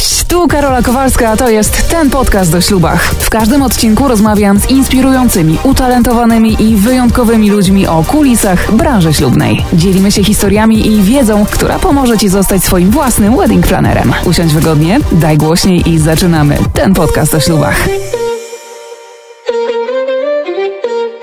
Cześć, tu Karola Kowalska, a to jest ten podcast o ślubach. W każdym odcinku rozmawiam z inspirującymi, utalentowanymi i wyjątkowymi ludźmi o kulisach branży ślubnej. Dzielimy się historiami i wiedzą, która pomoże Ci zostać swoim własnym wedding planerem. Usiądź wygodnie, daj głośniej i zaczynamy ten podcast o ślubach.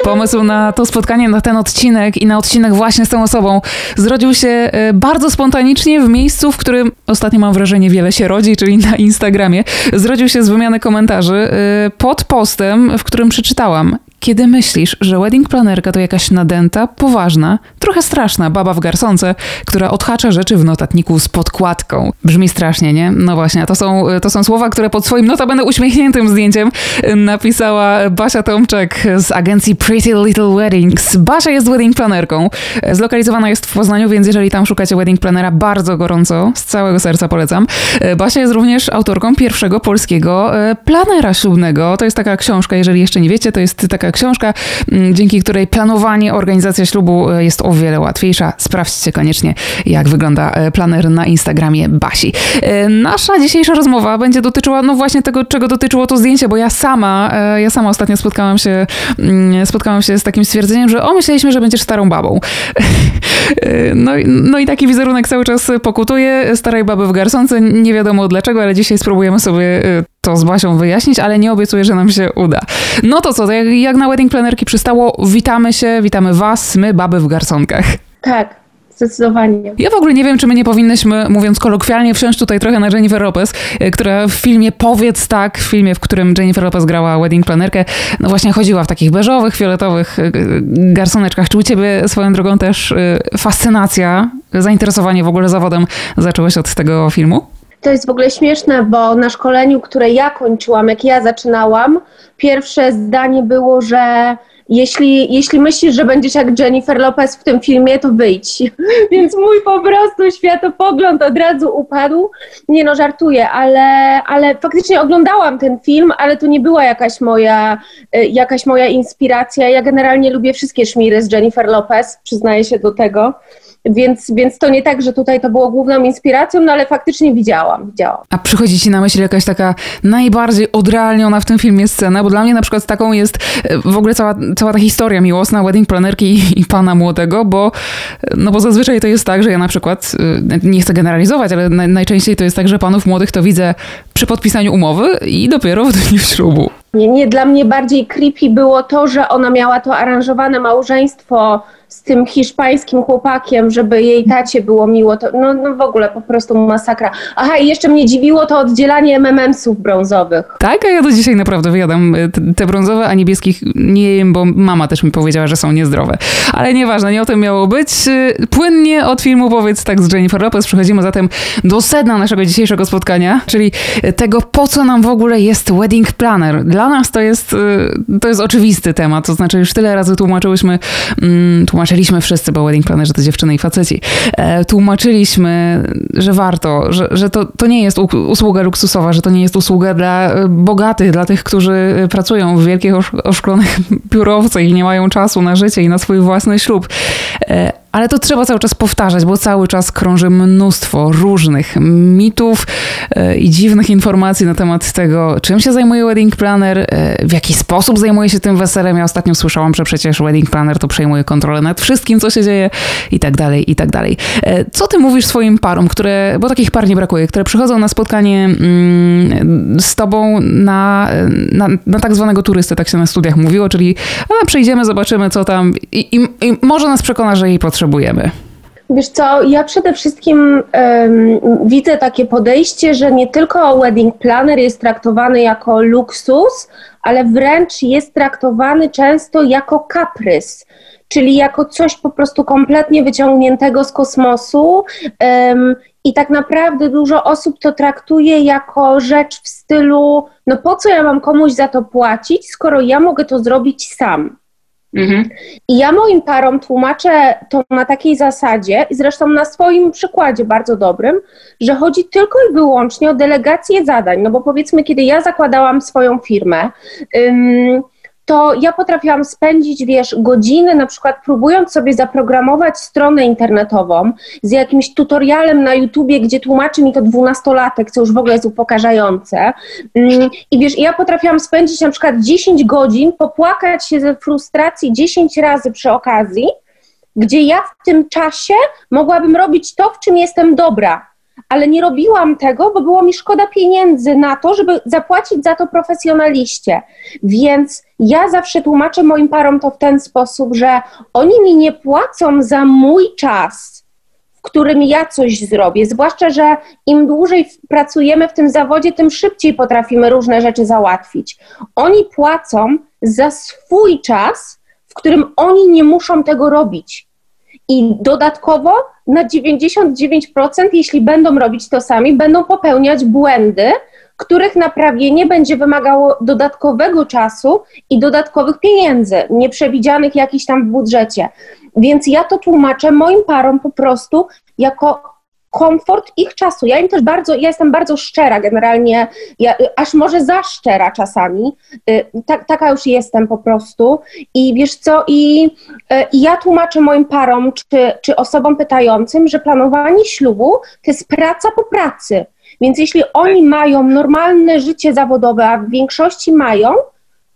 Pomysł na to spotkanie, na ten odcinek i na odcinek właśnie z tą osobą zrodził się e, bardzo spontanicznie w miejscu, w którym ostatnio mam wrażenie wiele się rodzi, czyli na Instagramie. Zrodził się z wymiany komentarzy e, pod postem, w którym przeczytałam kiedy myślisz, że wedding planerka to jakaś nadęta, poważna, trochę straszna baba w garsonce, która odhacza rzeczy w notatniku z podkładką. Brzmi strasznie, nie? No właśnie, to są, to są słowa, które pod swoim notabene uśmiechniętym zdjęciem napisała Basia Tomczek z agencji Pretty Little Weddings. Basia jest wedding planerką. Zlokalizowana jest w Poznaniu, więc jeżeli tam szukacie wedding planera, bardzo gorąco, z całego serca polecam. Basia jest również autorką pierwszego polskiego e, planera ślubnego. To jest taka książka, jeżeli jeszcze nie wiecie, to jest taka książka, mm, dzięki której planowanie, organizacja ślubu e, jest o wiele łatwiejsza. Sprawdźcie koniecznie, jak wygląda e, planer na Instagramie Basi. E, nasza dzisiejsza rozmowa będzie dotyczyła, no właśnie tego, czego dotyczyło to zdjęcie, bo ja sama, ja sama ostatnio spotkałam się, mm, spotkałam się z takim stwierdzeniem, że o, myśleliśmy, że będziesz starą babą. No, no i taki wizerunek cały czas pokutuje, starej baby w garsonce, nie wiadomo dlaczego, ale dzisiaj spróbujemy sobie to z Basią wyjaśnić, ale nie obiecuję, że nam się uda. No to co, jak, jak na wedding planerki przystało, witamy się, witamy was, my baby w garsonkach. Tak, zdecydowanie. Ja w ogóle nie wiem, czy my nie powinnyśmy, mówiąc kolokwialnie, wsiąść tutaj trochę na Jennifer Lopez, e, która w filmie Powiedz tak, w filmie, w którym Jennifer Lopez grała wedding planerkę, no właśnie chodziła w takich beżowych, fioletowych e, garsoneczkach. Czy u ciebie swoją drogą też fascynacja, zainteresowanie w ogóle zawodem zaczęło od tego filmu? To jest w ogóle śmieszne, bo na szkoleniu, które ja kończyłam, jak ja zaczynałam, pierwsze zdanie było, że jeśli, jeśli myślisz, że będziesz jak Jennifer Lopez w tym filmie, to wyjdź. Więc mój po prostu światopogląd od razu upadł. Nie no, żartuję, ale, ale faktycznie oglądałam ten film, ale to nie była jakaś moja, y, jakaś moja inspiracja. Ja generalnie lubię wszystkie szmiry z Jennifer Lopez, przyznaję się do tego. Więc, więc to nie tak, że tutaj to było główną inspiracją, no ale faktycznie widziałam, widziałam. A przychodzi ci na myśl jakaś taka najbardziej odrealniona w tym filmie scena? Bo dla mnie na przykład taką jest e, w ogóle cała, cała ta historia miłosna wedding planerki i, i pana młodego, bo, no bo zazwyczaj to jest tak, że ja na przykład, e, nie chcę generalizować, ale na, najczęściej to jest tak, że panów młodych to widzę przy podpisaniu umowy i dopiero w dniu ślubu. Nie, nie, dla mnie bardziej creepy było to, że ona miała to aranżowane małżeństwo z tym hiszpańskim chłopakiem, żeby jej tacie było miło, to no, no w ogóle po prostu masakra. Aha, i jeszcze mnie dziwiło to oddzielanie MMM-sów brązowych. Tak, a ja do dzisiaj naprawdę wyjadam y, te brązowe, a niebieskich nie jem, bo mama też mi powiedziała, że są niezdrowe. Ale nieważne, nie o tym miało być. Y, płynnie od filmu Powiedz tak z Jennifer Lopez przechodzimy zatem do sedna naszego dzisiejszego spotkania, czyli tego, po co nam w ogóle jest wedding planner. Dla nas to jest, to jest oczywisty temat, to znaczy już tyle razy tłumaczyłyśmy, mm, tłumaczyliśmy wszyscy, bo wedding plannerzy to dziewczyny i faceci, e, tłumaczyliśmy, że warto, że, że to, to nie jest usługa luksusowa, że to nie jest usługa dla e, bogatych, dla tych, którzy e, pracują w wielkich oszklonych biurowcach i nie mają czasu na życie i na swój własny ślub. Ale to trzeba cały czas powtarzać, bo cały czas krąży mnóstwo różnych mitów e, i dziwnych informacji na temat tego, czym się zajmuje wedding planner, e, w jaki sposób zajmuje się tym weselem. Ja ostatnio słyszałam, że przecież wedding planner to przejmuje kontrolę nad wszystkim, co się dzieje i tak dalej, i tak dalej. E, co ty mówisz swoim parom, które, bo takich par nie brakuje, które przychodzą na spotkanie mm, z tobą na, na, na tak zwanego turystę, tak się na studiach mówiło, czyli a, przyjdziemy, zobaczymy co tam i, i, i może nas przekona, że jej potrzebujemy potrzebujemy? Wiesz co, ja przede wszystkim um, widzę takie podejście, że nie tylko wedding planner jest traktowany jako luksus, ale wręcz jest traktowany często jako kaprys, czyli jako coś po prostu kompletnie wyciągniętego z kosmosu. Um, I tak naprawdę dużo osób to traktuje jako rzecz w stylu: no po co ja mam komuś za to płacić, skoro ja mogę to zrobić sam. Mhm. I ja moim parom tłumaczę to na takiej zasadzie, i zresztą na swoim przykładzie bardzo dobrym, że chodzi tylko i wyłącznie o delegację zadań. No bo powiedzmy, kiedy ja zakładałam swoją firmę, to ja potrafiłam spędzić, wiesz, godziny na przykład próbując sobie zaprogramować stronę internetową z jakimś tutorialem na YouTubie, gdzie tłumaczy mi to dwunastolatek, co już w ogóle jest upokarzające. Mm, I wiesz, ja potrafiłam spędzić na przykład 10 godzin, popłakać się ze frustracji 10 razy przy okazji, gdzie ja w tym czasie mogłabym robić to, w czym jestem dobra, ale nie robiłam tego, bo było mi szkoda pieniędzy na to, żeby zapłacić za to profesjonaliście. Więc ja zawsze tłumaczę moim parom to w ten sposób, że oni mi nie płacą za mój czas, w którym ja coś zrobię. Zwłaszcza, że im dłużej pracujemy w tym zawodzie, tym szybciej potrafimy różne rzeczy załatwić. Oni płacą za swój czas, w którym oni nie muszą tego robić. I dodatkowo na 99%, jeśli będą robić to sami, będą popełniać błędy, których naprawienie będzie wymagało dodatkowego czasu i dodatkowych pieniędzy, nieprzewidzianych jakiś tam w budżecie. Więc ja to tłumaczę moim parom po prostu jako komfort ich czasu. Ja im też bardzo, ja jestem bardzo szczera generalnie, ja, aż może za szczera czasami. Y, tak, taka już jestem po prostu. I wiesz co, i, y, i ja tłumaczę moim parom czy, czy osobom pytającym, że planowanie ślubu to jest praca po pracy. Więc jeśli oni mają normalne życie zawodowe, a w większości mają,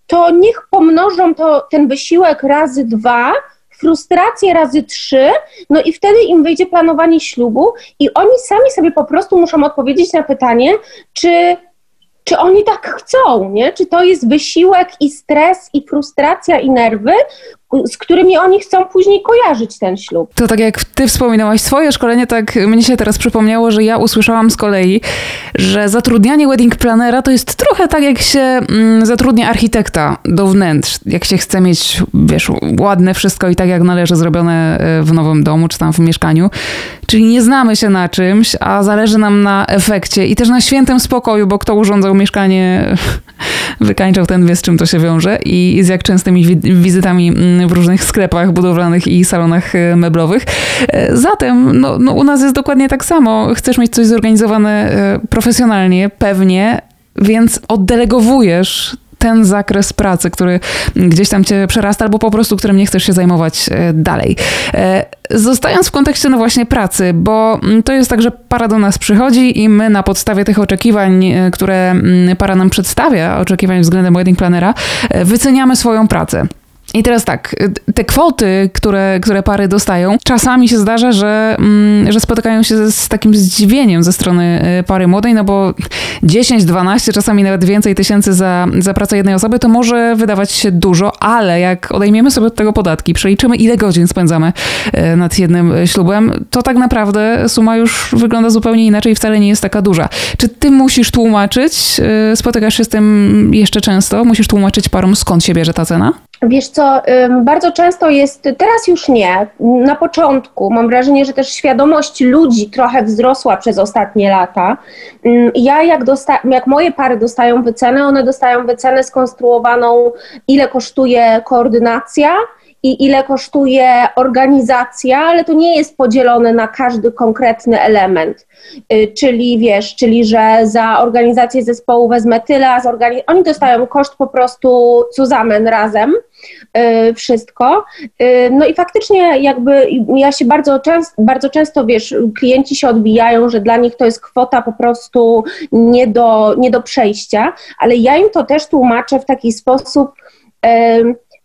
to niech pomnożą to, ten wysiłek razy dwa, frustrację razy trzy, no i wtedy im wyjdzie planowanie ślubu i oni sami sobie po prostu muszą odpowiedzieć na pytanie, czy czy oni tak chcą, nie? Czy to jest wysiłek i stres i frustracja i nerwy, z którymi oni chcą później kojarzyć ten ślub. To tak jak ty wspominałaś swoje szkolenie, tak mnie się teraz przypomniało, że ja usłyszałam z kolei, że zatrudnianie wedding planera to jest trochę tak jak się mm, zatrudnia architekta do wnętrz, jak się chce mieć, wiesz, ładne wszystko i tak jak należy zrobione e, w nowym domu czy tam w mieszkaniu. Czyli nie znamy się na czymś, a zależy nam na efekcie i też na świętym spokoju, bo kto urządzał mieszkanie, wykańczał ten wie z czym to się wiąże i z jak częstymi wizytami mm, w różnych sklepach budowlanych i salonach e, meblowych. E, zatem no, no u nas jest dokładnie tak samo. Chcesz mieć coś zorganizowane e, profesjonalnie, pewnie, więc oddelegowujesz ten zakres pracy, który gdzieś tam cię przerasta, albo po prostu którym nie chcesz się zajmować dalej. Zostając w kontekście no właśnie pracy, bo mm, to jest tak, że para do nas przychodzi i my na podstawie tych oczekiwań, które mm, para nam przedstawia, oczekiwań względem wedding planera, wyceniamy swoją pracę. I teraz tak, te kwoty, które, które pary dostają, czasami się zdarza, że, mm, że spotykają się z, takim zdziwieniem ze strony y, pary młodej, no bo 10, 12, czasami nawet więcej tysięcy za, za pracę jednej osoby, to może wydawać się dużo, ale jak odejmiemy sobie od tego podatki, przeliczymy ile godzin spędzamy y, nad jednym ślubem, to tak naprawdę suma już wygląda zupełnie inaczej i wcale nie jest taka duża. Czy ty musisz tłumaczyć, y, spotykasz się z tym jeszcze często, musisz tłumaczyć parom skąd się bierze ta cena? Wiesz co, bardzo często jest, teraz już nie, na początku mam wrażenie, że też świadomość ludzi trochę wzrosła przez ostatnie lata. Ja jak, dosta, jak moje pary dostają wycenę, one dostają wycenę skonstruowaną, ile kosztuje koordynacja, i ile kosztuje organizacja, ale to nie jest podzielone na każdy konkretny element. Y, czyli wiesz, czyli że za organizację zespołu wezmę tyle, a z organi- oni dostają koszt po prostu zusammen razem, wszystko. Y, no i faktycznie jakby ja się bardzo często, bardzo często, wiesz, klienci się odbijają, że dla nich to jest kwota po prostu nie do, nie do przejścia, ale ja im to też tłumaczę w taki sposób,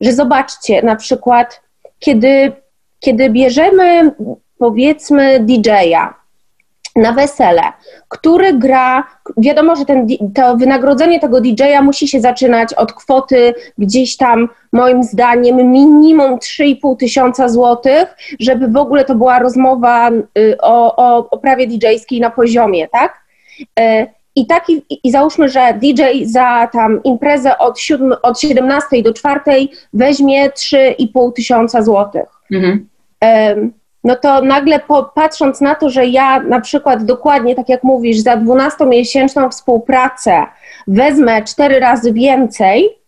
że zobaczcie, na przykład, kiedy, kiedy bierzemy powiedzmy DJ-a na wesele, który gra, wiadomo, że ten, to wynagrodzenie tego DJ-a musi się zaczynać od kwoty gdzieś tam, moim zdaniem, minimum 3,5 tysiąca złotych, żeby w ogóle to była rozmowa y, o, o, o prawie DJ-skiej na poziomie, tak? Y, i, taki, I załóżmy, że DJ za tam imprezę od, 7, od 17 do 4 weźmie 3,5 tysiąca złotych. Mhm. No to nagle po, patrząc na to, że ja na przykład dokładnie, tak jak mówisz, za 12-miesięczną współpracę wezmę 4 razy więcej,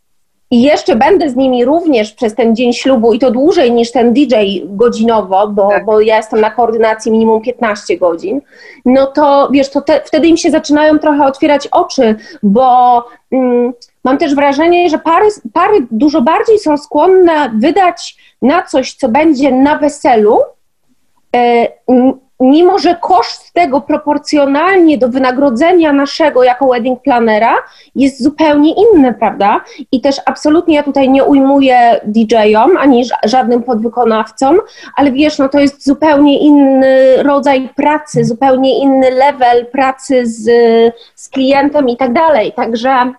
i jeszcze będę z nimi również przez ten dzień ślubu i to dłużej niż ten DJ godzinowo, bo, tak. bo ja jestem na koordynacji minimum 15 godzin, no to wiesz, to te, wtedy im się zaczynają trochę otwierać oczy, bo mm, mam też wrażenie, że pary, pary dużo bardziej są skłonne wydać na coś, co będzie na weselu, mimo że koszt tego proporcjonalnie do wynagrodzenia naszego jako wedding planera jest zupełnie inny, prawda? I też absolutnie ja tutaj nie ujmuję DJ-om ani żadnym podwykonawcom, ale wiesz, no to jest zupełnie inny rodzaj pracy, zupełnie inny level pracy z, z klientem i tak dalej. Także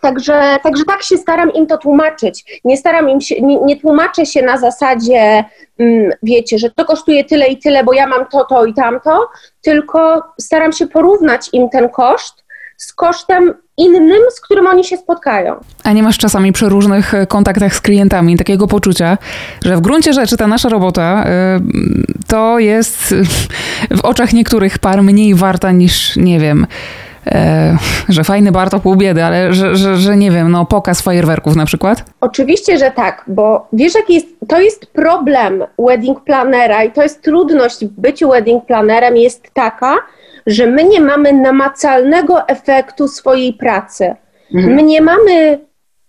Także, także tak się staram im to tłumaczyć. Nie staram im się, nie, nie tłumaczę się na zasadzie, mm, wiecie, że to kosztuje tyle i tyle, bo ja mam to, to i tamto, tylko staram się porównać im ten koszt z kosztem innym, z którym oni się spotkają. A nie masz czasami przy różnych e, kontaktach z klientami takiego poczucia, że w gruncie rzeczy ta nasza robota y, to jest w oczach niektórych par mniej warta niż, nie wiem, e, że fajny bar to pół biedy, ale że, że, że nie wiem, no pokaz fajerwerków na przykład? Oczywiście, że tak, bo wiesz, jaki jest, to jest problem wedding planera i to jest trudność w byciu wedding planerem jest taka, że my nie mamy namacalnego efektu swojej pracy. Mhm. My nie mamy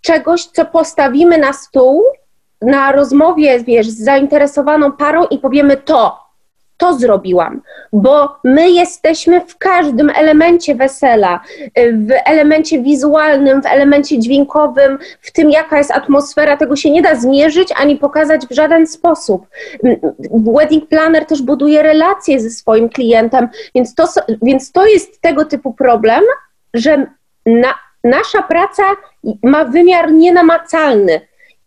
czegoś, co postawimy na stół, na rozmowie, wiesz, z zainteresowaną parą i powiemy to, to zrobiłam, bo my jesteśmy w każdym elemencie wesela, w elemencie wizualnym, w elemencie dźwiękowym, w tym, jaka jest atmosfera, tego się nie da zmierzyć ani pokazać w żaden sposób. Wedding planner też buduje relacje ze swoim klientem, więc to, więc to jest tego typu problem, że na, nasza praca ma wymiar nienamacalny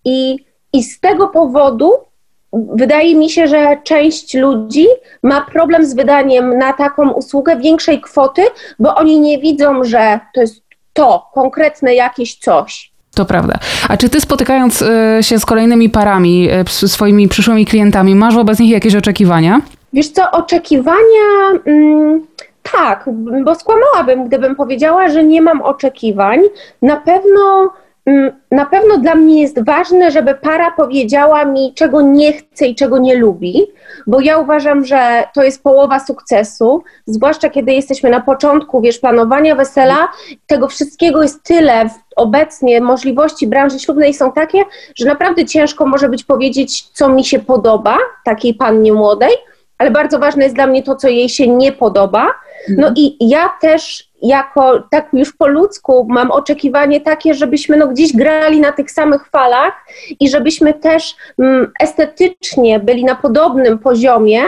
i, i z tego powodu wydaje mi się, że część ludzi ma problem z wydaniem na taką usługę większej kwoty, bo oni nie widzą, że to jest to, konkretne jakieś coś. To prawda. A czy ty spotykając y, się z kolejnymi parami, y, swoimi przyszłymi klientami, masz wobec nich jakieś oczekiwania? Wiesz co, oczekiwania. Mm, tak, bo skłamałabym, gdybym powiedziała, że nie mam oczekiwań. Na pewno na pewno dla mnie jest ważne, żeby para powiedziała mi, czego nie chce i czego nie lubi, bo ja uważam, że to jest połowa sukcesu, zwłaszcza kiedy jesteśmy na początku, wiesz, planowania wesela, tego wszystkiego jest tyle obecnie, możliwości branży ślubnej są takie, że naprawdę ciężko może być powiedzieć, co mi się podoba, takiej pannie młodej, ale bardzo ważne jest dla mnie to, co jej się nie podoba. No mhm. i ja też jako tak już po ludzku mam oczekiwanie takie, żebyśmy no gdzieś grali na tych samych falach i żebyśmy też mm, estetycznie byli na podobnym poziomie,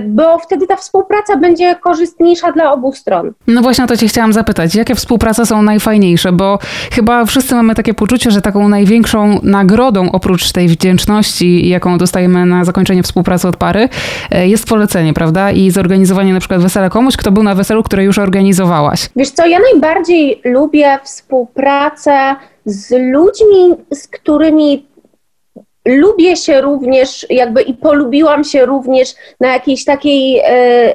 bo wtedy ta współpraca będzie korzystniejsza dla obu stron. No właśnie o to cię chciałam zapytać, jakie współprace są najfajniejsze, bo chyba wszyscy mamy takie poczucie, że taką największą nagrodą oprócz tej wdzięczności, jaką dostajemy na zakończenie współpracy od pary, e, jest polecenie, prawda? I zorganizowanie na przykład wesela komuś, kto był na weselu, które już organizowałaś. Wiesz co, ja najbardziej lubię współpracę z ludźmi, z którymi lubię się również, jakby i polubiłam się również na jakiejś takiej e,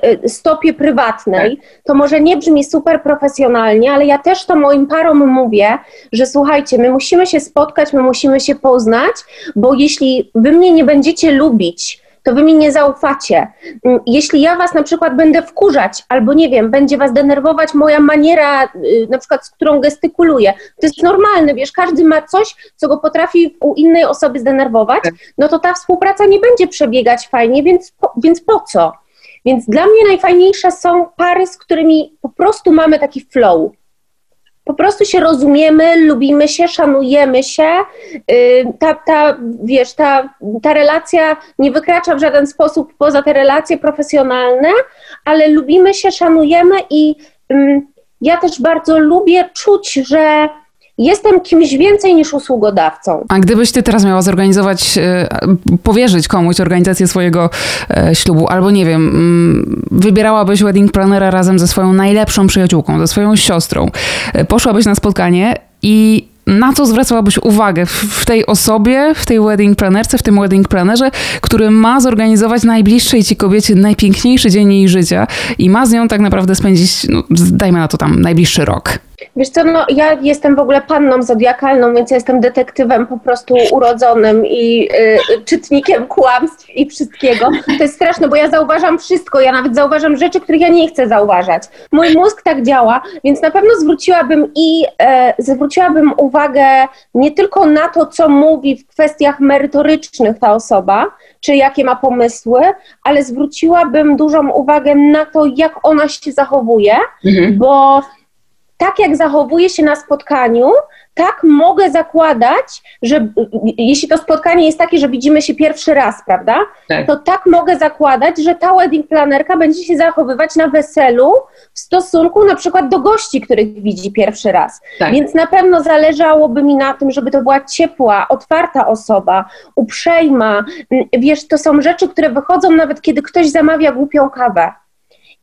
e, stopie prywatnej. To może nie brzmi super profesjonalnie, ale ja też to moim parom mówię, że słuchajcie, my musimy się spotkać, my musimy się poznać, bo jeśli wy mnie nie będziecie lubić, to wy mi nie zaufacie. Mm, jeśli ja was na przykład będę wkurzać, albo nie wiem, będzie was denerwować moja maniera, y, na przykład z którą gestykuluję, to jest normalne, wiesz, każdy ma coś, co go potrafi u innej osoby zdenerwować, tak. no to ta współpraca nie będzie przebiegać fajnie, więc po, więc po co? Więc dla mnie najfajniejsze są pary, z którymi po prostu mamy taki flow po prostu się rozumiemy, lubimy się, szanujemy się. Ta, ta, wiesz, ta, ta relacja nie wykracza w żaden sposób poza te relacje profesjonalne, ale lubimy się, szanujemy i ja też bardzo lubię czuć, że jestem kimś więcej niż usługodawcą. A gdybyś ty teraz miała zorganizować, e, powierzyć komuś organizację swojego e, ślubu, albo nie wiem, mm, wybierałabyś wedding planera razem ze swoją najlepszą przyjaciółką, ze swoją siostrą, e, poszłabyś na spotkanie i na co zwracałabyś uwagę w tej osobie, w tej wedding planerce, w tym wedding planerze, który ma zorganizować najbliższej ci kobiecie najpiękniejszy dzień jej życia i ma z nią tak naprawdę spędzić, no, dajmy na to tam, najbliższy rok? Wiesz co, no ja jestem w ogóle panną zodiakalną, więc ja jestem detektywem po prostu urodzonym i y, czytnikiem kłamstw i wszystkiego. To jest straszne, bo ja zauważam wszystko, ja nawet zauważam rzeczy, których ja nie chcę zauważać. Mój mózg tak działa, więc na pewno zwróciłabym i e, zwróciłabym uwagę nie tylko na to, co mówi w kwestiach merytorycznych ta osoba, czy jakie ma pomysły, ale zwróciłabym dużą uwagę na to, jak ona się zachowuje, mhm. bo tak jak zachowuje się na spotkaniu, tak mogę zakładać, że jeśli to spotkanie jest takie, że widzimy się pierwszy raz, prawda? Tak. To tak mogę zakładać, że ta wedding planerka będzie się zachowywać na weselu w stosunku na przykład do gości, których widzi pierwszy raz. Tak. Więc na pewno zależałoby mi na tym, żeby to była ciepła, otwarta osoba, uprzejma. Wiesz, to są rzeczy, które wychodzą nawet kiedy ktoś zamawia głupią kawę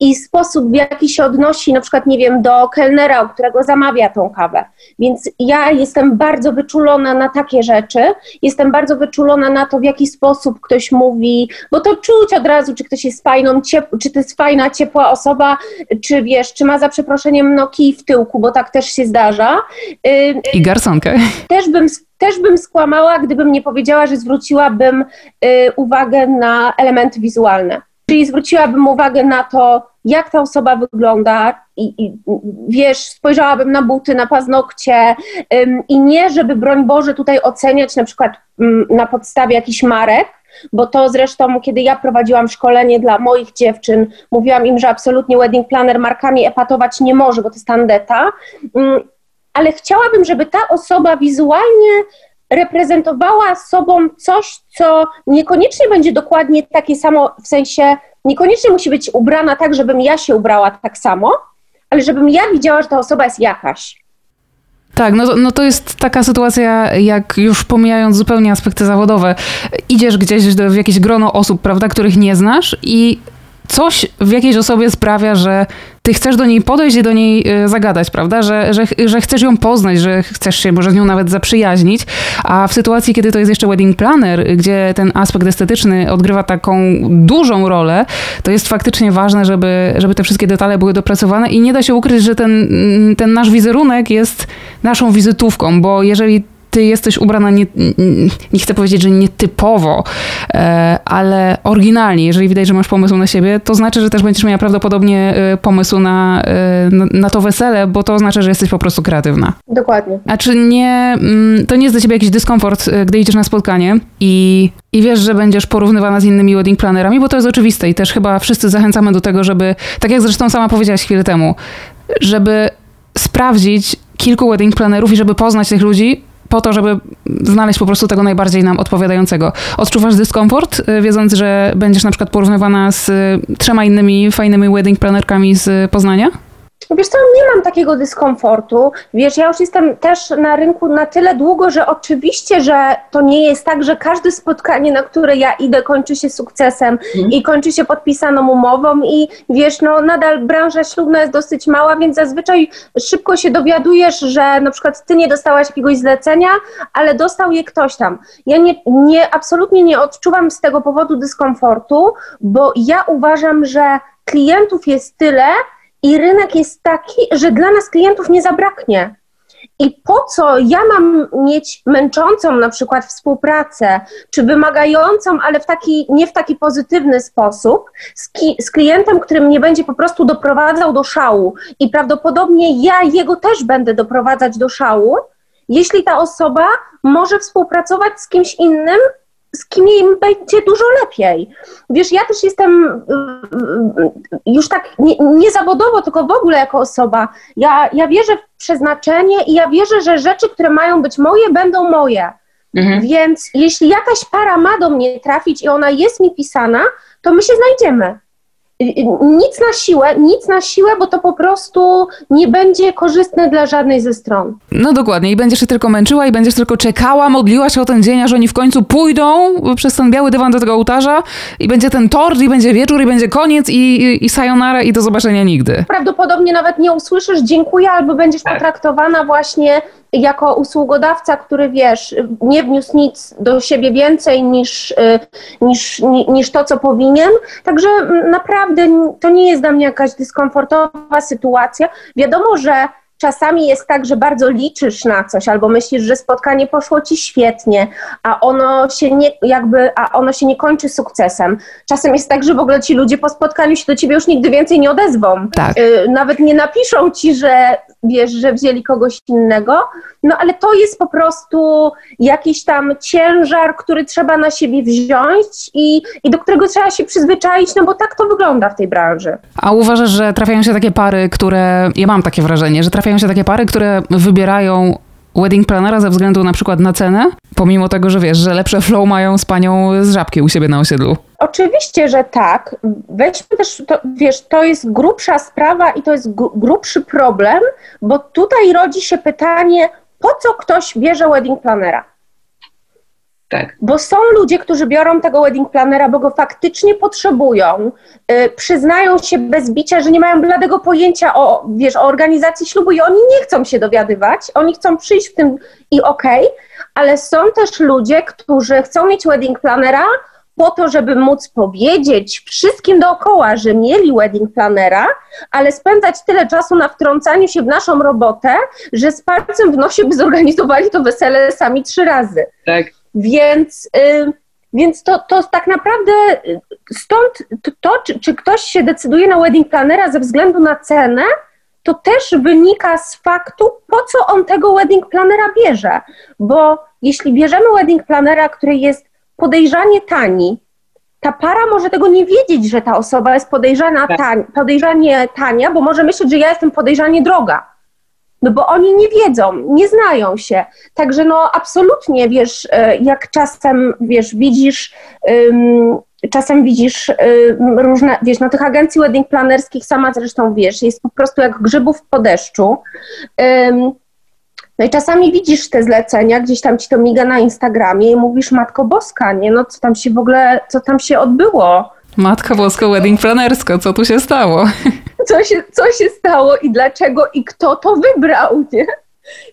i sposób, w jaki się odnosi, na przykład, nie wiem, do kelnera, u którego zamawia tą kawę. Więc ja jestem bardzo wyczulona na takie rzeczy, jestem bardzo wyczulona na to, w jaki sposób ktoś mówi, bo to czuć od razu, czy ktoś jest fajną, ciep- czy to jest fajna, ciepła osoba, czy wiesz, czy ma za przeproszeniem no kij w tyłku, bo tak też się zdarza. I garsonkę. Też bym też bym skłamała, gdybym nie powiedziała, że zwróciłabym y, uwagę na elementy wizualne. Czyli zwróciłabym uwagę na to, jak ta osoba wygląda i, i wiesz, spojrzałabym na buty, na paznokcie ym, i nie, żeby broń Boże tutaj oceniać na przykład ym, na podstawie jakichś marek, bo to zresztą, kiedy ja prowadziłam szkolenie dla moich dziewczyn, mówiłam im, że absolutnie wedding planner markami epatować nie może, bo to jest tandeta, ale chciałabym, żeby ta osoba wizualnie reprezentowała sobą coś, co niekoniecznie będzie dokładnie takie samo, w sensie niekoniecznie musi być ubrana tak, żebym ja się ubrała tak samo, ale żebym ja widziała, że ta osoba jest jakaś. Tak, no, no to jest taka sytuacja, jak już pomijając zupełnie aspekty zawodowe, idziesz gdzieś w jakieś grono osób, prawda, których nie znasz i coś w jakiejś osobie sprawia, że ty chcesz do niej podejść i do niej e, zagadać, prawda? Że, że, że chcesz ją poznać, że chcesz się może z nią nawet zaprzyjaźnić, a w sytuacji, kiedy to jest jeszcze wedding planner, gdzie ten aspekt estetyczny odgrywa taką dużą rolę, to jest faktycznie ważne, żeby, żeby te wszystkie detale były dopracowane i nie da się ukryć, że ten, ten nasz wizerunek jest naszą wizytówką, bo jeżeli ty jesteś ubrana, nie, nie chcę powiedzieć, że nietypowo, e, ale oryginalnie, jeżeli widać, że masz pomysł na siebie, to znaczy, że też będziesz miała prawdopodobnie e, pomysł na, e, na, na to wesele, bo to oznacza, że jesteś po prostu kreatywna. Dokładnie. A czy nie, mm, to nie jest dla ciebie jakiś dyskomfort, gdy idziesz na spotkanie i, i wiesz, że będziesz porównywana z innymi wedding planerami, bo to jest oczywiste i też chyba wszyscy zachęcamy do tego, żeby, tak jak zresztą sama powiedziałaś chwilę temu, żeby sprawdzić kilku wedding planerów i żeby poznać tych ludzi, po to, żeby znaleźć po prostu tego najbardziej nam odpowiadającego. Odczuwasz dyskomfort, y, wiedząc, że będziesz na przykład porównywana z y, trzema innymi fajnymi wedding planerkami z Poznania? Wiesz co, nie mam takiego dyskomfortu. Wiesz, ja już jestem też na rynku na tyle długo, że oczywiście, że to nie jest tak, że każde spotkanie, na które ja idę, kończy się sukcesem mm. i kończy się podpisaną umową i wiesz, no nadal branża ślubna jest dosyć mała, więc zazwyczaj szybko się dowiadujesz, że na przykład ty nie dostałaś jakiegoś zlecenia, ale dostał je ktoś tam. Ja nie, nie absolutnie nie odczuwam z tego powodu dyskomfortu, bo ja uważam, że klientów jest tyle, i rynek jest taki, że dla nas klientów nie zabraknie. I po co ja mam mieć męczącą na przykład współpracę, czy wymagającą, ale w taki, nie w taki pozytywny sposób, z, ki, z klientem, który mnie będzie po prostu doprowadzał do szału i prawdopodobnie ja jego też będę doprowadzać do szału, jeśli ta osoba może współpracować z kimś innym, z kim im będzie dużo lepiej. Wiesz, ja też jestem y, y, już tak nie, nie, zawodowo, tylko w ogóle jako osoba. Ja, ja wierzę w przeznaczenie i ja wierzę, że rzeczy, które mają być moje, będą moje. Mhm. Więc jeśli jakaś para ma do mnie trafić i ona jest mi pisana, to my się znajdziemy. Y, y, nic na siłę, nic na siłę, bo to po prostu nie będzie korzystne dla żadnej ze stron. No dokładnie i będziesz się tylko męczyła i będziesz tylko czekała, modliła się o ten dzień, aż oni w końcu pójdą przez ten biały dywan do tego ołtarza i będzie ten tort i będzie wieczór i będzie koniec i, i, i sayonara i do zobaczenia nigdy. Prawdopodobnie nawet nie usłyszysz dziękuję albo będziesz tak. potraktowana właśnie jako usługodawca, który wiesz, nie wniósł nic do siebie więcej niż, y, niż, niż to, co powinien. Także naprawdę to nie jest dla mnie jakaś dyskomfortowa sytuacja. Wiadomo, że czasami jest tak, że bardzo liczysz na coś, albo myślisz, że spotkanie poszło ci świetnie, a ono się nie, jakby, a ono się nie kończy sukcesem. Czasem jest tak, że w ogóle ci ludzie po spotkaniu się do ciebie już nigdy więcej nie odezwą. Tak. Y, nawet nie napiszą ci, że wiesz, że wzięli kogoś innego, no ale to jest po prostu jakiś tam ciężar, który trzeba na siebie wziąć i, i do którego trzeba się przyzwyczaić, no bo tak to wygląda w tej branży. A uważasz, że trafiają się takie pary, które, ja mam takie wrażenie, że trafiają się takie pary, które wybierają wedding planera ze względu na przykład na cenę, pomimo tego, że wiesz, że lepsze flow mają z panią z żabki u siebie na osiedlu? Oczywiście, że tak. Weźmy też, to, wiesz, to jest grubsza sprawa i to jest grubszy problem, bo tutaj rodzi się pytanie, po co ktoś bierze wedding planera? Tak. Bo są ludzie, którzy biorą tego wedding planera, bo go faktycznie potrzebują, yy, przyznają się bez bicia, że nie mają bladego pojęcia o, wiesz, o organizacji ślubu i oni nie chcą się dowiadywać, oni chcą przyjść w tym i okej, okay, ale są też ludzie, którzy chcą mieć wedding planera po to, żeby móc powiedzieć wszystkim dookoła, że mieli wedding planera, ale spędzać tyle czasu na wtrącaniu się w naszą robotę, że z palcem w nosie by zorganizowali to wesele sami trzy razy. Tak. Więc, y, więc to, to tak naprawdę y, stąd to, czy, czy ktoś się decyduje na wedding planera ze względu na cenę, to też wynika z faktu, po co on tego wedding planera bierze. Bo jeśli bierzemy wedding planera, który jest podejrzanie tani, ta para może tego nie wiedzieć, że ta osoba jest podejrzana tak. tani, podejrzanie tania, bo może myśleć, że ja jestem podejrzanie droga. No bo oni nie wiedzą, nie znają się. Także no absolutnie, wiesz, e, jak czasem, wiesz, widzisz, czasem widzisz różne, wiesz, no tych agencji wedding planerskich, sama zresztą wiesz, jest po prostu jak grzybów po deszczu. No i czasami widzisz te zlecenia, gdzieś tam ci to miga na Instagramie i mówisz, Matko Boska, nie, no co tam się w ogóle, co tam się odbyło? Matka Boska wedding planersko, co tu się stało? Co się, co się stało i dlaczego i kto to wybrał, nie?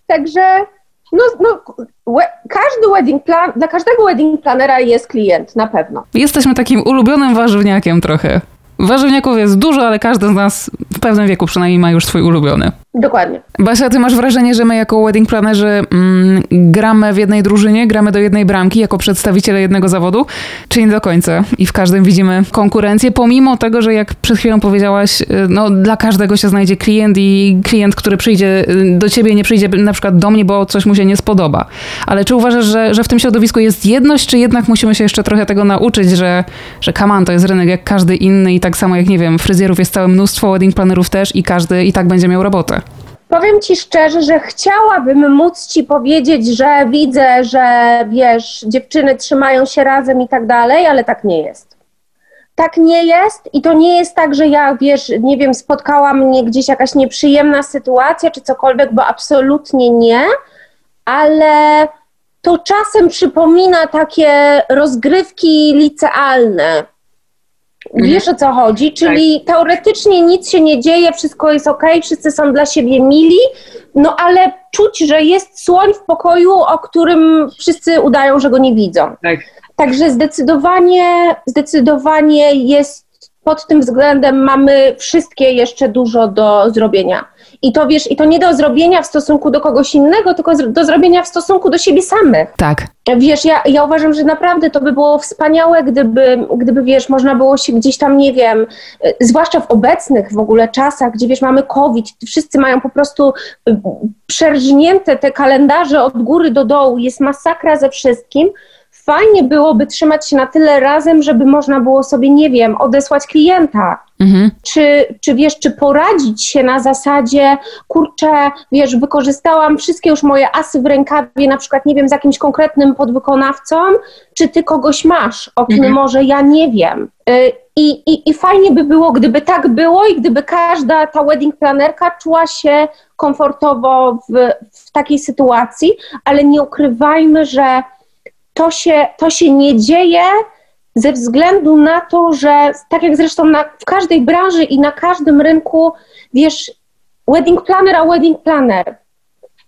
Także no, no we, każdy wedding plan, dla każdego wedding planera jest klient, na pewno. Jesteśmy takim ulubionym warzywniakiem trochę. Warzywniaków jest dużo, ale każdy z nas w pewnym wieku przynajmniej ma już swój ulubiony. Dokładnie. Basia, ty masz wrażenie, że my jako wedding planerzy mm, gramy w jednej drużynie, gramy do jednej bramki jako przedstawiciele jednego zawodu, czy nie do końca? I w każdym widzimy konkurencję, pomimo tego, że jak przed chwilą powiedziałaś, y, no dla każdego się znajdzie klient i klient, który przyjdzie y, do ciebie, nie przyjdzie na przykład do mnie, bo coś mu się nie spodoba. Ale czy uważasz, że, że w tym środowisku jest jedność, czy jednak musimy się jeszcze trochę tego nauczyć, że, że kaman to jest rynek jak każdy inny i tak samo jak, nie wiem, fryzjerów jest całe mnóstwo, wedding planerów też i każdy i tak będzie miał robotę? Powiem Ci szczerze, że chciałabym móc Ci powiedzieć, że widzę, że wiesz, dziewczyny trzymają się razem i tak dalej, ale tak nie jest. Tak nie jest i to nie jest tak, że ja, wiesz, nie wiem, spotkała mnie gdzieś jakaś nieprzyjemna sytuacja czy cokolwiek, bo absolutnie nie, ale to czasem przypomina takie rozgrywki licealne. Wiesz o co chodzi? Czyli tak. teoretycznie nic się nie dzieje, wszystko jest ok, wszyscy są dla siebie mili, no ale czuć, że jest słoń w pokoju, o którym wszyscy udają, że go nie widzą. Tak. Także zdecydowanie, zdecydowanie jest pod tym względem mamy wszystkie jeszcze dużo do zrobienia. I to wiesz, i to nie do zrobienia w stosunku do kogoś innego, tylko do zrobienia w stosunku do siebie samych. Tak. Wiesz, ja, ja uważam, że naprawdę to by było wspaniałe, gdyby, gdyby, wiesz, można było się gdzieś tam, nie wiem, y, zwłaszcza w obecnych w ogóle czasach, gdzie, wiesz, mamy COVID, wszyscy mają po prostu przerżnięte te kalendarze od góry do dołu, jest masakra ze wszystkim, fajnie byłoby trzymać się na tyle razem, żeby można było sobie, nie wiem, odesłać klienta. Mhm. Czy, czy wiesz, czy poradzić się na zasadzie, kurczę, wiesz, wykorzystałam wszystkie już moje asy w rękawie, na przykład, nie wiem, z jakimś konkretnym podwykonawcą, czy ty kogoś masz, o kim mhm. może ja nie wiem. Y, I, i, I fajnie by było, gdyby tak było i gdyby każda ta wedding planerka czuła się komfortowo w, w takiej sytuacji, ale nie ukrywajmy, że to się, to się nie dzieje ze względu na to, że tak jak zresztą na, w każdej branży i na każdym rynku, wiesz, wedding planner a wedding planner.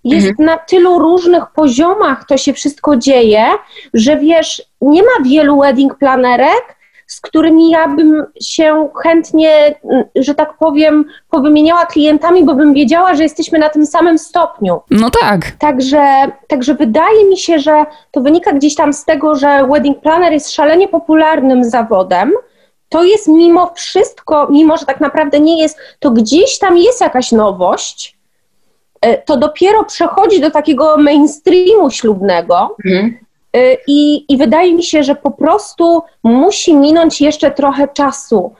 Jest mhm. na tylu różnych poziomach to się wszystko dzieje, że wiesz, nie ma wielu wedding planerek, z którymi ja bym się chętnie, że tak powiem, powymieniała klientami, bo bym wiedziała, że jesteśmy na tym samym stopniu. No tak. Także, także wydaje mi się, że to wynika gdzieś tam z tego, że wedding planner jest szalenie popularnym zawodem. To jest mimo wszystko, mimo że tak naprawdę nie jest, to gdzieś tam jest jakaś nowość E, to dopiero przechodzi do takiego mainstreamu ślubnego. Mhm. E, I, I wydaje mi się, że po prostu musi minąć jeszcze trochę czasu.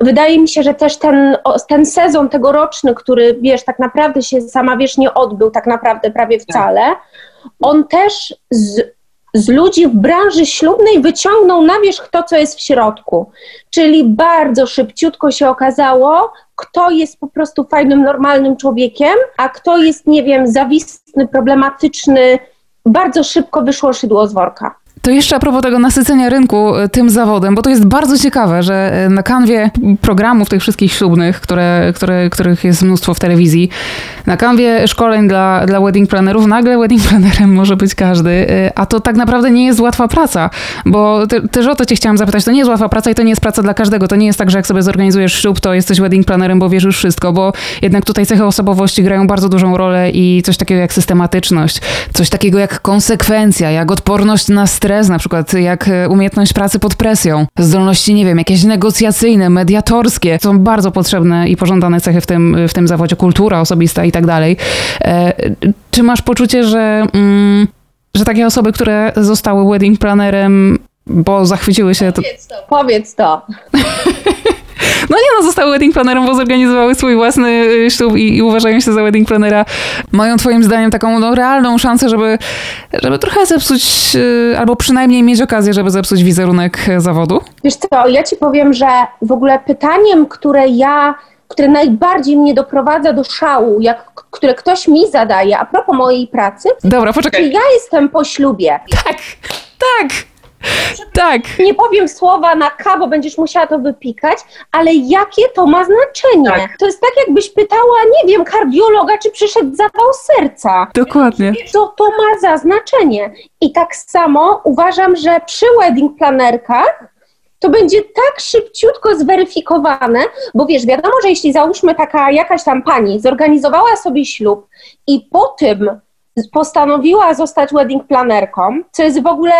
Wydaje mi się, że też ten, ten sezon tegoroczny, który wiesz, tak naprawdę się sama wiesz, nie odbył tak naprawdę prawie wcale, on też z, z ludzi w branży ślubnej wyciągnął na wierzch to, co jest w środku. Czyli bardzo szybciutko się okazało, kto jest po prostu fajnym, normalnym człowiekiem, a kto jest, nie wiem, zawistny, problematyczny. Bardzo szybko wyszło szydło z worka. To jeszcze a propos tego nasycenia rynku e, tym zawodem, bo to jest bardzo ciekawe, że e, na kanwie programów tych wszystkich ślubnych, które, które, których jest mnóstwo w telewizji, na kanwie szkoleń dla, dla wedding plannerów, nagle wedding plannerem może być każdy, e, a to tak naprawdę nie jest łatwa praca, bo te, też o to cię chciałam zapytać, to nie jest łatwa praca i to nie jest praca dla każdego, to nie jest tak, że jak sobie zorganizujesz ślub, to jesteś wedding plannerem, bo wierzysz wszystko, bo jednak tutaj cechy osobowości grają bardzo dużą rolę i coś takiego jak systematyczność, coś takiego jak konsekwencja, jak odporność na stres, stres, na przykład jak e, umiejętność pracy pod presją, zdolności, nie wiem, jakieś negocjacyjne, mediatorskie, są bardzo potrzebne i pożądane cechy w tym, w tym zawodzie, kultura osobista i tak dalej. E, czy masz poczucie, że, mm, że takie osoby, które zostały wedding plannerem, bo zachwyciły się... To... Powiedz to. Powiedz to. No nie no, zostały wedding planerem, bo zorganizowały swój własny y, ślub i, i, uważają się za wedding planera. Mają twoim zdaniem taką no, realną szansę, żeby, żeby trochę zepsuć, y, albo przynajmniej mieć okazję, żeby zepsuć wizerunek zawodu? Wiesz co, ja ci powiem, że w ogóle pytaniem, które ja które najbardziej mnie doprowadza do szału, jak, które ktoś mi zadaje a propos mojej pracy. Dobra, poczekaj. Czy ja jestem po ślubie? Tak, tak. Tak. Nie powiem słowa na K, bo będziesz musiała to wypikać, ale jakie to ma znaczenie? Tak. To jest tak, jakbyś pytała, nie wiem, kardiologa, czy przyszedł zawał serca. Dokładnie. Co to ma za znaczenie? I tak samo uważam, że przy wedding planerkach to będzie tak szybciutko zweryfikowane, bo wiesz, wiadomo, że jeśli załóżmy taka jakaś tam pani zorganizowała sobie ślub i po tym postanowiła zostać wedding planerką, co jest w ogóle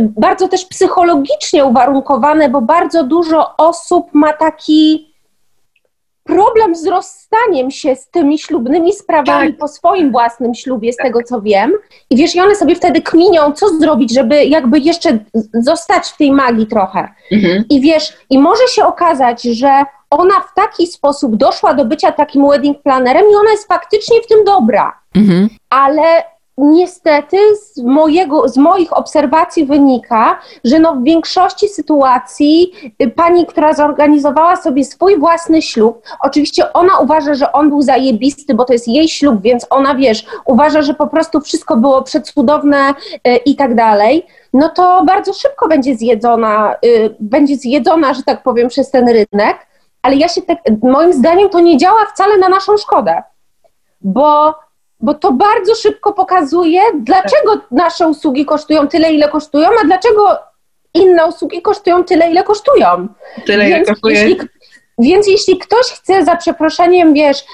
bardzo też psychologicznie uwarunkowane, bo bardzo dużo osób ma taki problem z rozstaniem się z tymi ślubnymi sprawami tak. po swoim własnym ślubie, z tak. tego co wiem. I wiesz, i one sobie wtedy kminią, co zrobić, żeby jakby jeszcze zostać w tej magii trochę. Mhm. I wiesz, i może się okazać, że ona w taki sposób doszła do bycia takim wedding planerem i ona jest faktycznie w tym dobra. Mhm. Ale niestety z, mojego, z moich obserwacji wynika, że no w większości sytuacji y, pani, która zorganizowała sobie swój własny ślub, oczywiście ona uważa, że on był zajebisty, bo to jest jej ślub, więc ona, wiesz, uważa, że po prostu wszystko było przecudowne y, i tak dalej, no to bardzo szybko będzie zjedzona, y, będzie zjedzona, że tak powiem, przez ten rynek, ale ja się tak, moim zdaniem to nie działa wcale na naszą szkodę, bo bo to bardzo szybko pokazuje, dlaczego nasze usługi kosztują tyle, ile kosztują, a dlaczego inne usługi kosztują tyle, ile kosztują. Tyle, Więc ile kosztuje. Jeśli, więc jeśli ktoś chce za przeproszeniem, wiesz,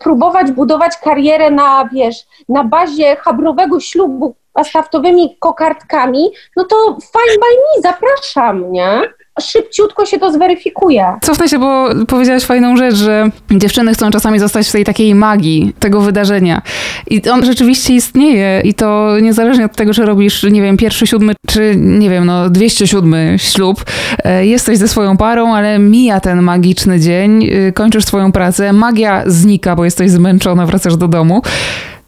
próbować budować karierę na, wiesz, na bazie chabrowego ślubu staftowymi kokardkami, no to fine by me, zapraszam, nie? Szybciutko się to zweryfikuje. Cofnę się, bo powiedziałaś fajną rzecz, że dziewczyny chcą czasami zostać w tej takiej magii tego wydarzenia. I on rzeczywiście istnieje i to niezależnie od tego, że robisz, nie wiem, pierwszy, siódmy, czy nie wiem, no 207 ślub, e, jesteś ze swoją parą, ale mija ten magiczny dzień, y, kończysz swoją pracę, magia znika, bo jesteś zmęczona, wracasz do domu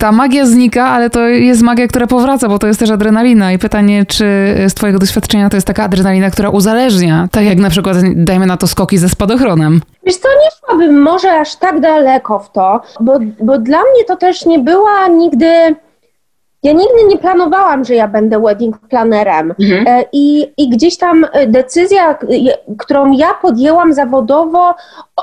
ta magia znika, ale to jest magia, która powraca, bo to jest też adrenalina. I pytanie, czy z Twojego doświadczenia to jest taka adrenalina, która uzależnia, tak jak na przykład, dajmy na to, skoki ze spadochronem? Wiesz co, nie szłabym może aż tak daleko w to, bo, bo dla mnie to też nie była nigdy ja nigdy nie planowałam, że ja będę wedding planerem. Mhm. E, I, I gdzieś tam e, decyzja, którą ja podjęłam zawodowo,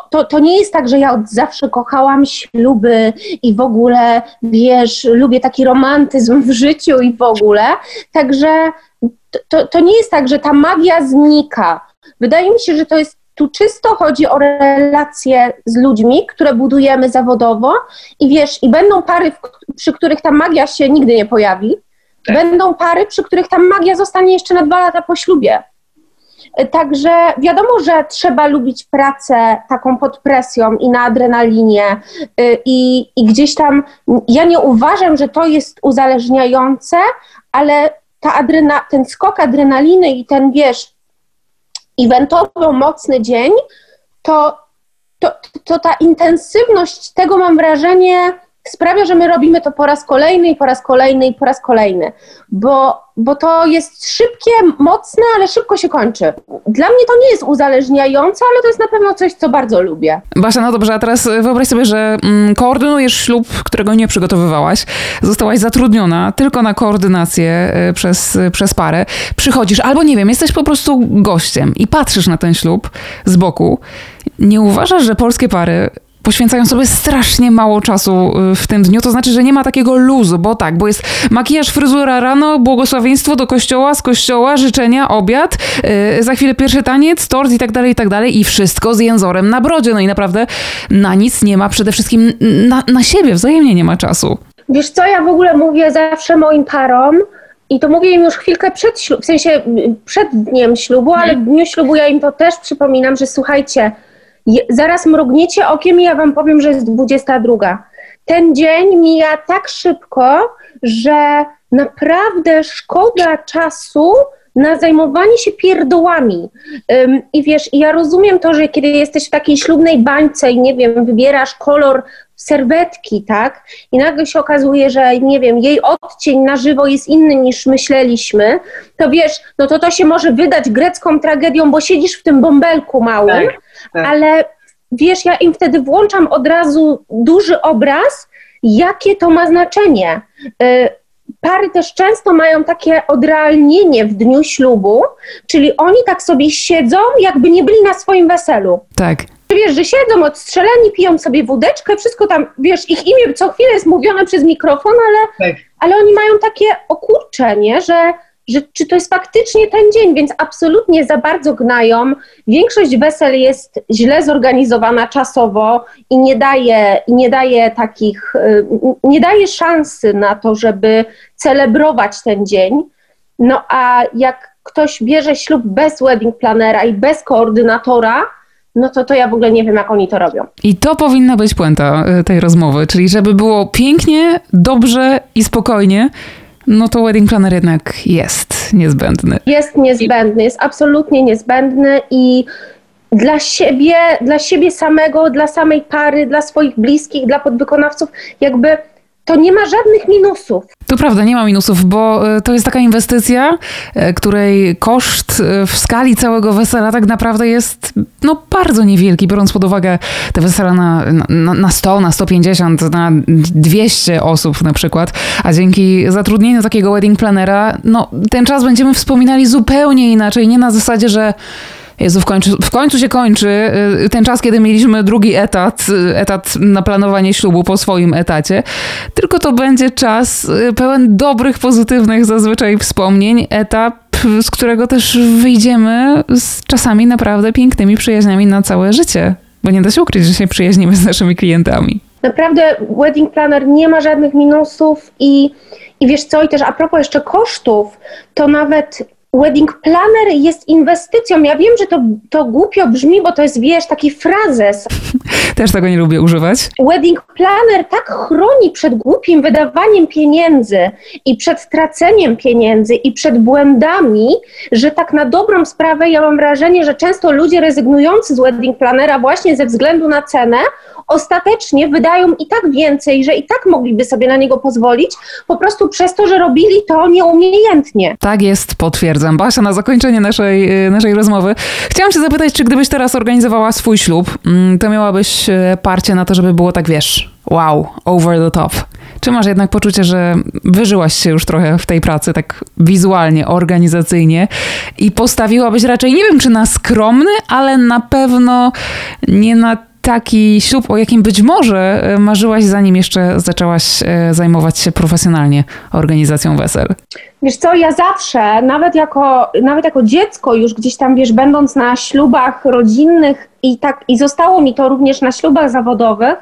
to, to nie jest tak, że ja od zawsze kochałam śluby i w ogóle, wiesz, lubię taki romantyzm w życiu i w ogóle. Także to, to nie jest tak, że ta magia znika. Wydaje mi się, że to jest tu czysto chodzi o relacje z ludźmi, które budujemy zawodowo i wiesz, i będą pary, przy których ta magia się nigdy nie pojawi, tak. będą pary, przy których ta magia zostanie jeszcze na dwa lata po ślubie. Także wiadomo, że trzeba lubić pracę taką pod presją i na adrenalinie y, i, i gdzieś tam, ja nie uważam, że to jest uzależniające, ale ta adrena, ten skok adrenaliny i ten, wiesz, eventowo mocny dzień, to, to, to ta intensywność tego mam wrażenie sprawia, że my robimy to po raz kolejny i po raz kolejny i po raz kolejny, bo, bo to jest szybkie, mocne, ale szybko się kończy. Dla mnie to nie jest uzależniające, ale to jest na pewno coś, co bardzo lubię. Basia, no dobrze, a teraz wyobraź sobie, że mm, koordynujesz ślub, którego nie przygotowywałaś, zostałaś zatrudniona tylko na koordynację y, przez, przez parę, przychodzisz albo nie wiem, jesteś po prostu gościem i patrzysz na ten ślub z boku. Nie uważasz, że polskie pary poświęcają sobie strasznie mało czasu y, w tym dniu. To znaczy, że nie ma takiego luzu, bo tak, bo jest makijaż, fryzura rano, błogosławieństwo do kościoła, z kościoła, życzenia, obiad, yy, za chwilę pierwszy taniec, tort i tak dalej, i tak dalej. I wszystko z jęzorem na brodzie. No i naprawdę na nic nie ma, przede wszystkim na, na siebie wzajemnie nie ma czasu. Wiesz co, ja w ogóle mówię zawsze moim parom, i to mówię im już chwilkę przed ślubem, w sensie przed dniem ślubu, ale w dniu ślubu ja im to też przypominam, że słuchajcie, zaraz mrugniecie okiem i ja wam powiem, że jest 22. Ten dzień mija tak szybko, że naprawdę szkoda czasu na zajmowanie się pierdołami. Um, I wiesz, ja rozumiem to, że kiedy jesteś w takiej ślubnej bańce i nie wiem, wybierasz kolor serwetki, tak? I nagle się okazuje, że nie wiem, jej odcień na żywo jest inny niż myśleliśmy, to wiesz, no to to się może wydać grecką tragedią, bo siedzisz w tym bąbelku małym, tak. Ale wiesz, ja im wtedy włączam od razu duży obraz, jakie to ma znaczenie. Y, pary też często mają takie odrealnienie w dniu ślubu, czyli oni tak sobie siedzą, jakby nie byli na swoim weselu. Tak. Wiesz, że siedzą odstrzeleni, piją sobie wódeczkę, wszystko tam, wiesz, ich imię co chwilę jest mówione przez mikrofon, ale, tak. ale oni mają takie okurczenie, że że czy to jest faktycznie ten dzień, więc absolutnie za bardzo gnają. Większość wesel jest źle zorganizowana czasowo i nie daje, nie daje takich, y, nie daje szansy na to, żeby celebrować ten dzień. No a jak ktoś bierze ślub bez wedding planera i bez koordynatora, no to, to ja w ogóle nie wiem, jak oni to robią. I to powinna być puenta y, tej rozmowy, czyli żeby było pięknie, dobrze i spokojnie, no to wedding planner jednak jest niezbędny. Jest niezbędny, jest absolutnie niezbędny i dla siebie, dla siebie samego, dla samej pary, dla swoich bliskich, dla podwykonawców, jakby to nie ma żadnych minusów. To prawda, nie ma minusów, bo e, to jest taka inwestycja, e, której koszt e, w skali całego wesela tak naprawdę jest no, bardzo niewielki, biorąc pod uwagę te wesela na, na, na 100, na 150, na 200 osób na przykład, a dzięki zatrudnieniu takiego wedding planera, no ten czas będziemy wspominali zupełnie inaczej, nie na zasadzie, że Jezu, w końcu, w końcu się kończy y, ten czas, kiedy mieliśmy drugi etat, y, etat na planowanie ślubu po swoim etacie, tylko to będzie czas y, pełen dobrych, pozytywnych zazwyczaj wspomnień, etap, z którego też wyjdziemy z czasami naprawdę pięknymi przyjaźniami na całe życie, bo nie da się ukryć, że się przyjaźnimy z naszymi klientami. Naprawdę wedding planner nie ma żadnych minusów i, i wiesz co, i też a propos jeszcze kosztów, to nawet wedding planner jest inwestycją. Ja wiem, że to, to głupio brzmi, bo to jest, wiesz, taki frazes. Też tego nie lubię używać. Wedding planner tak chroni przed głupim wydawaniem pieniędzy i przed traceniem pieniędzy i przed błędami, że tak na dobrą sprawę ja mam wrażenie, że często ludzie rezygnujący z wedding plannera właśnie ze względu na cenę, ostatecznie wydają i tak więcej, że i tak mogliby sobie na niego pozwolić, po prostu przez to, że robili to nieumiejętnie. Tak jest, potwierdzam. Basia, na zakończenie naszej, y, naszej rozmowy chciałam się zapytać, czy gdybyś teraz organizowała swój ślub, mm, to miałabyś y, parcie na to, żeby było tak, wiesz, wow, over the top. Czy masz jednak poczucie, że wyżyłaś się już trochę w tej pracy, tak wizualnie, organizacyjnie i postawiłabyś raczej, nie wiem czy na skromny, ale na pewno nie na taki ślub, o jakim być może e, marzyłaś, zanim jeszcze zaczęłaś e, zajmować się profesjonalnie organizacją wesel? Wiesz co, ja zawsze, nawet jako, nawet jako dziecko już gdzieś tam, wiesz, będąc na ślubach rodzinnych i tak, i zostało mi to również na ślubach zawodowych,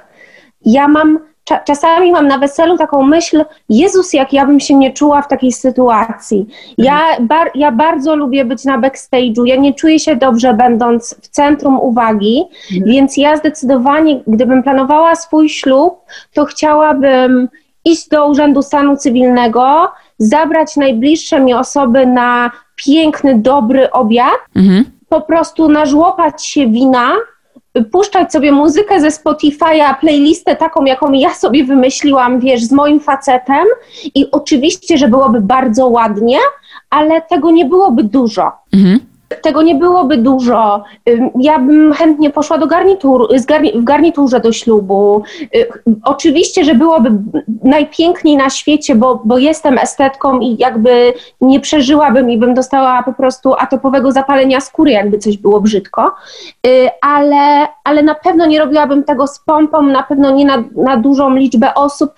ja mam czasami mam na weselu taką myśl, Jezus, jak ja bym się nie czuła w takiej sytuacji. Ja, bar, ja bardzo lubię być na backstage'u, ja nie czuję się dobrze będąc w centrum uwagi, mhm. więc ja zdecydowanie, gdybym planowała swój ślub, to chciałabym iść do Urzędu Stanu Cywilnego, zabrać najbliższe mi osoby na piękny, dobry obiad, mhm. po prostu nażłopać się wina, puszczać sobie muzykę ze Spotify'a, playlistę taką, jaką ja sobie wymyśliłam, wiesz, z moim facetem i oczywiście, że byłoby bardzo ładnie, ale tego nie byłoby dużo. Mhm tego nie byłoby dużo. Ja bym chętnie poszła do garnitur, w garniturze do ślubu. Oczywiście, że byłoby najpiękniej na świecie, bo, bo jestem estetką i jakby nie przeżyłabym i bym dostała po prostu atopowego zapalenia skóry, jakby coś było brzydko. Y, ale, ale na pewno nie robiłabym tego z pompą, na pewno nie na, na dużą liczbę osób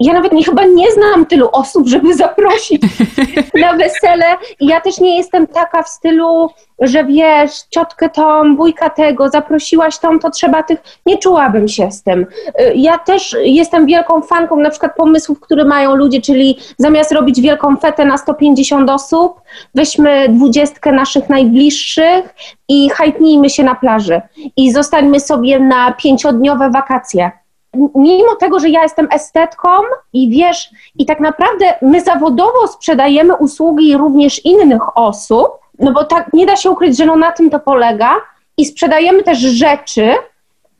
ja nawet nie, chyba nie znam tylu osób, żeby zaprosić na wesele. I ja też nie jestem taka w stylu, że wiesz, ciotkę tą, bójka tego, zaprosiłaś tą, to trzeba tych. Nie czułabym się z tym. Y, ja też jestem wielką fanką na przykład pomysłów, które mają ludzie, czyli zamiast robić wielką fetę na 150 osób, weźmy dwudziestkę naszych najbliższych i hajtnijmy się na plaży. I zostańmy sobie na pięciodniowe wakacje mimo tego, że ja jestem estetką i wiesz, i tak naprawdę my zawodowo sprzedajemy usługi również innych osób, no bo tak nie da się ukryć, że no na tym to polega i sprzedajemy też rzeczy,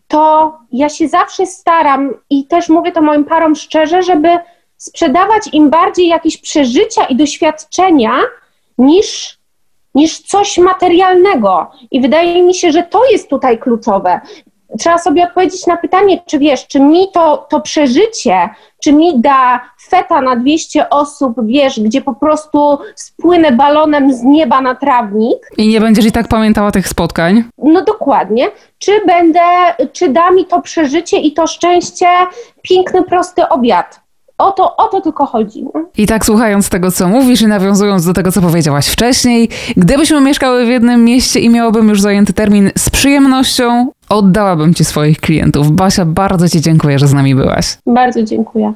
to ja się zawsze staram i też mówię to moim parom szczerze, żeby sprzedawać im bardziej jakieś przeżycia i doświadczenia niż, niż coś materialnego. I wydaje mi się, że to jest tutaj kluczowe trzeba sobie odpowiedzieć na pytanie, czy wiesz, czy mi to, to przeżycie, czy mi da feta na 200 osób, wiesz, gdzie po prostu spłynę balonem z nieba na trawnik. I nie będziesz i tak pamiętała tych spotkań? No dokładnie. Czy będę, czy da mi to przeżycie i to szczęście piękny, prosty obiad. O to, o to tylko chodzi. No. I tak słuchając tego, co mówisz i nawiązując do tego, co powiedziałaś wcześniej, gdybyśmy mieszkały w jednym mieście i miałabym już zajęty termin z przyjemnością, oddałabym Ci swoich klientów. Basia, bardzo Ci dziękuję, że z nami byłaś. Bardzo dziękuję.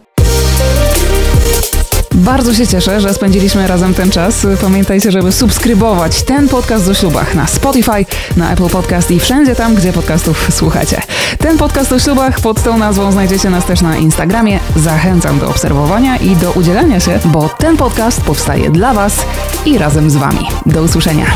Bardzo się cieszę, że spędziliśmy razem ten czas. Pamiętajcie, żeby subskrybować ten podcast o ślubach na Spotify, na Apple Podcast i wszędzie tam, gdzie podcastów słuchacie. Ten podcast o ślubach pod tą nazwą znajdziecie nas też na Instagramie. Zachęcam do obserwowania i do udzielania się, bo ten podcast powstaje dla Was i razem z Wami. Do usłyszenia.